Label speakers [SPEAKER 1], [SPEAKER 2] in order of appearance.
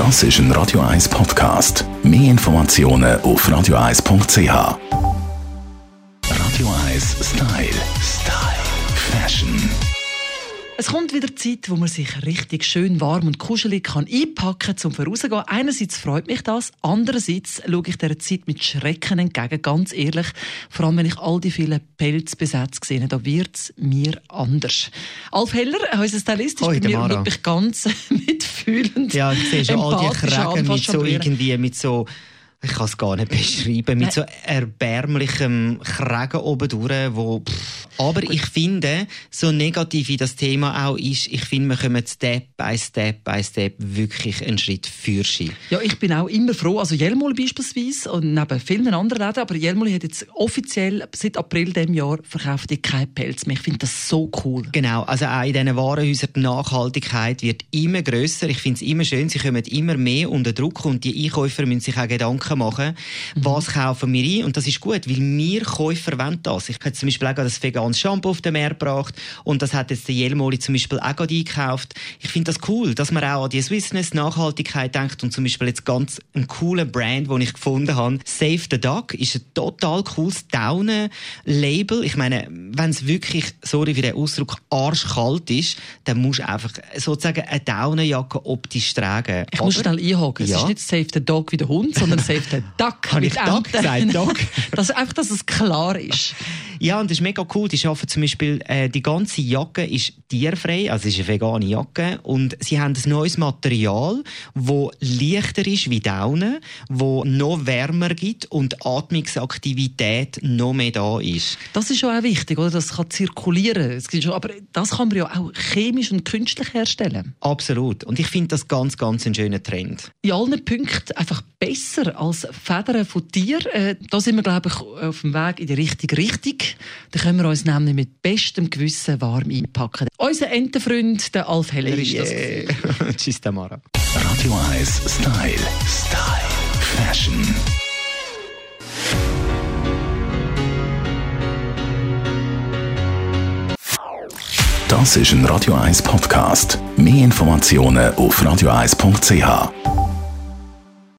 [SPEAKER 1] Das ist ein Radio 1 Podcast. Mehr Informationen auf radio1.ch. Radio 1 Style. Style. Fashion.
[SPEAKER 2] Es kommt wieder Zeit, wo man sich richtig schön warm und kuschelig kann einpacken kann, zum vorauszugehen. Einerseits freut mich das, andererseits schaue ich dieser Zeit mit Schrecken entgegen, ganz ehrlich. Vor allem, wenn ich all die vielen Pelzbesätze sehe, da wird es mir anders. Alf Heller, unser Stylist, ist
[SPEAKER 3] Hoi,
[SPEAKER 2] bei mir
[SPEAKER 3] Mara.
[SPEAKER 2] wirklich ganz mitfühlend.
[SPEAKER 3] Ja, ich sehe schon all die
[SPEAKER 2] fast
[SPEAKER 3] mit so irgendwie, mit so, ich kann es gar nicht beschreiben, mit so erbärmlichem Kragen oben durch, wo, pff. aber ich finde, so negativ wie das Thema auch ist, ich finde, wir kommen Step by Step by Step wirklich einen Schritt für sie.
[SPEAKER 2] Ja, ich bin auch immer froh. Also Jelmoli beispielsweise und neben vielen anderen Läden, aber Jelmoli hat jetzt offiziell seit April diesem Jahr verkauft die keinen Pelz mehr. Ich finde das so cool.
[SPEAKER 3] Genau, also auch in diesen Warenhäusern die Nachhaltigkeit wird immer grösser. Ich finde es immer schön, sie kommen immer mehr unter Druck und die Einkäufer müssen sich auch Gedanken machen, was kaufen wir ein und das ist gut, weil wir Käufer wollen das. Ich habe zum Beispiel auch das veganes Shampoo auf den Markt gebracht und das hat jetzt der Jelmoli zum Beispiel auch gerade eingekauft. Ich finde das cool, dass man auch an die Swissness Nachhaltigkeit denkt und zum Beispiel jetzt ganz ein cooler Brand, den ich gefunden habe, Save the Duck, ist ein total cooles Daune-Label. Ich meine, wenn es wirklich, sorry für den Ausdruck, arschkalt ist, dann musst du einfach sozusagen eine Daunenjacke optisch tragen.
[SPEAKER 2] Ich muss
[SPEAKER 3] Aber-
[SPEAKER 2] schnell einhaken. Es
[SPEAKER 3] Ja.
[SPEAKER 2] ist nicht Save the Dog wie der Hund, sondern Save the Duck.
[SPEAKER 3] Habe ich Duck
[SPEAKER 2] Enten.
[SPEAKER 3] gesagt? Duck?
[SPEAKER 2] Das, einfach, dass es klar ist.
[SPEAKER 3] Ja, und das ist mega cool. Die schaffen zum Beispiel, äh, die ganze Jacke ist tierfrei, also es ist eine vegane Jacke. Und sie haben ein neues Material, wo leichter ist wie Daune, wo noch wärmer gibt und die Atmungsaktivität noch mehr da ist.
[SPEAKER 2] Das ist schon auch wichtig, oder? Das kann zirkulieren. Es gibt schon, aber das kann man ja auch chemisch und künstlich herstellen.
[SPEAKER 3] Absolut. Und ich finde das ganz, ganz ein schöner Trend.
[SPEAKER 2] In allen Punkten einfach besser als Federn von Tieren. Äh, da sind wir, glaube ich, auf dem Weg in die richtige Richtung. Da können wir uns nämlich mit bestem Gewissen warm einpacken. Unser Entenfreund, der Alf Heller, ist das.
[SPEAKER 3] Yeah. Tschüss, Tamara.
[SPEAKER 1] Radio 1 Style. Style. Fashion. Das ist ein Radio 1 Podcast. Mehr Informationen auf radio1.ch.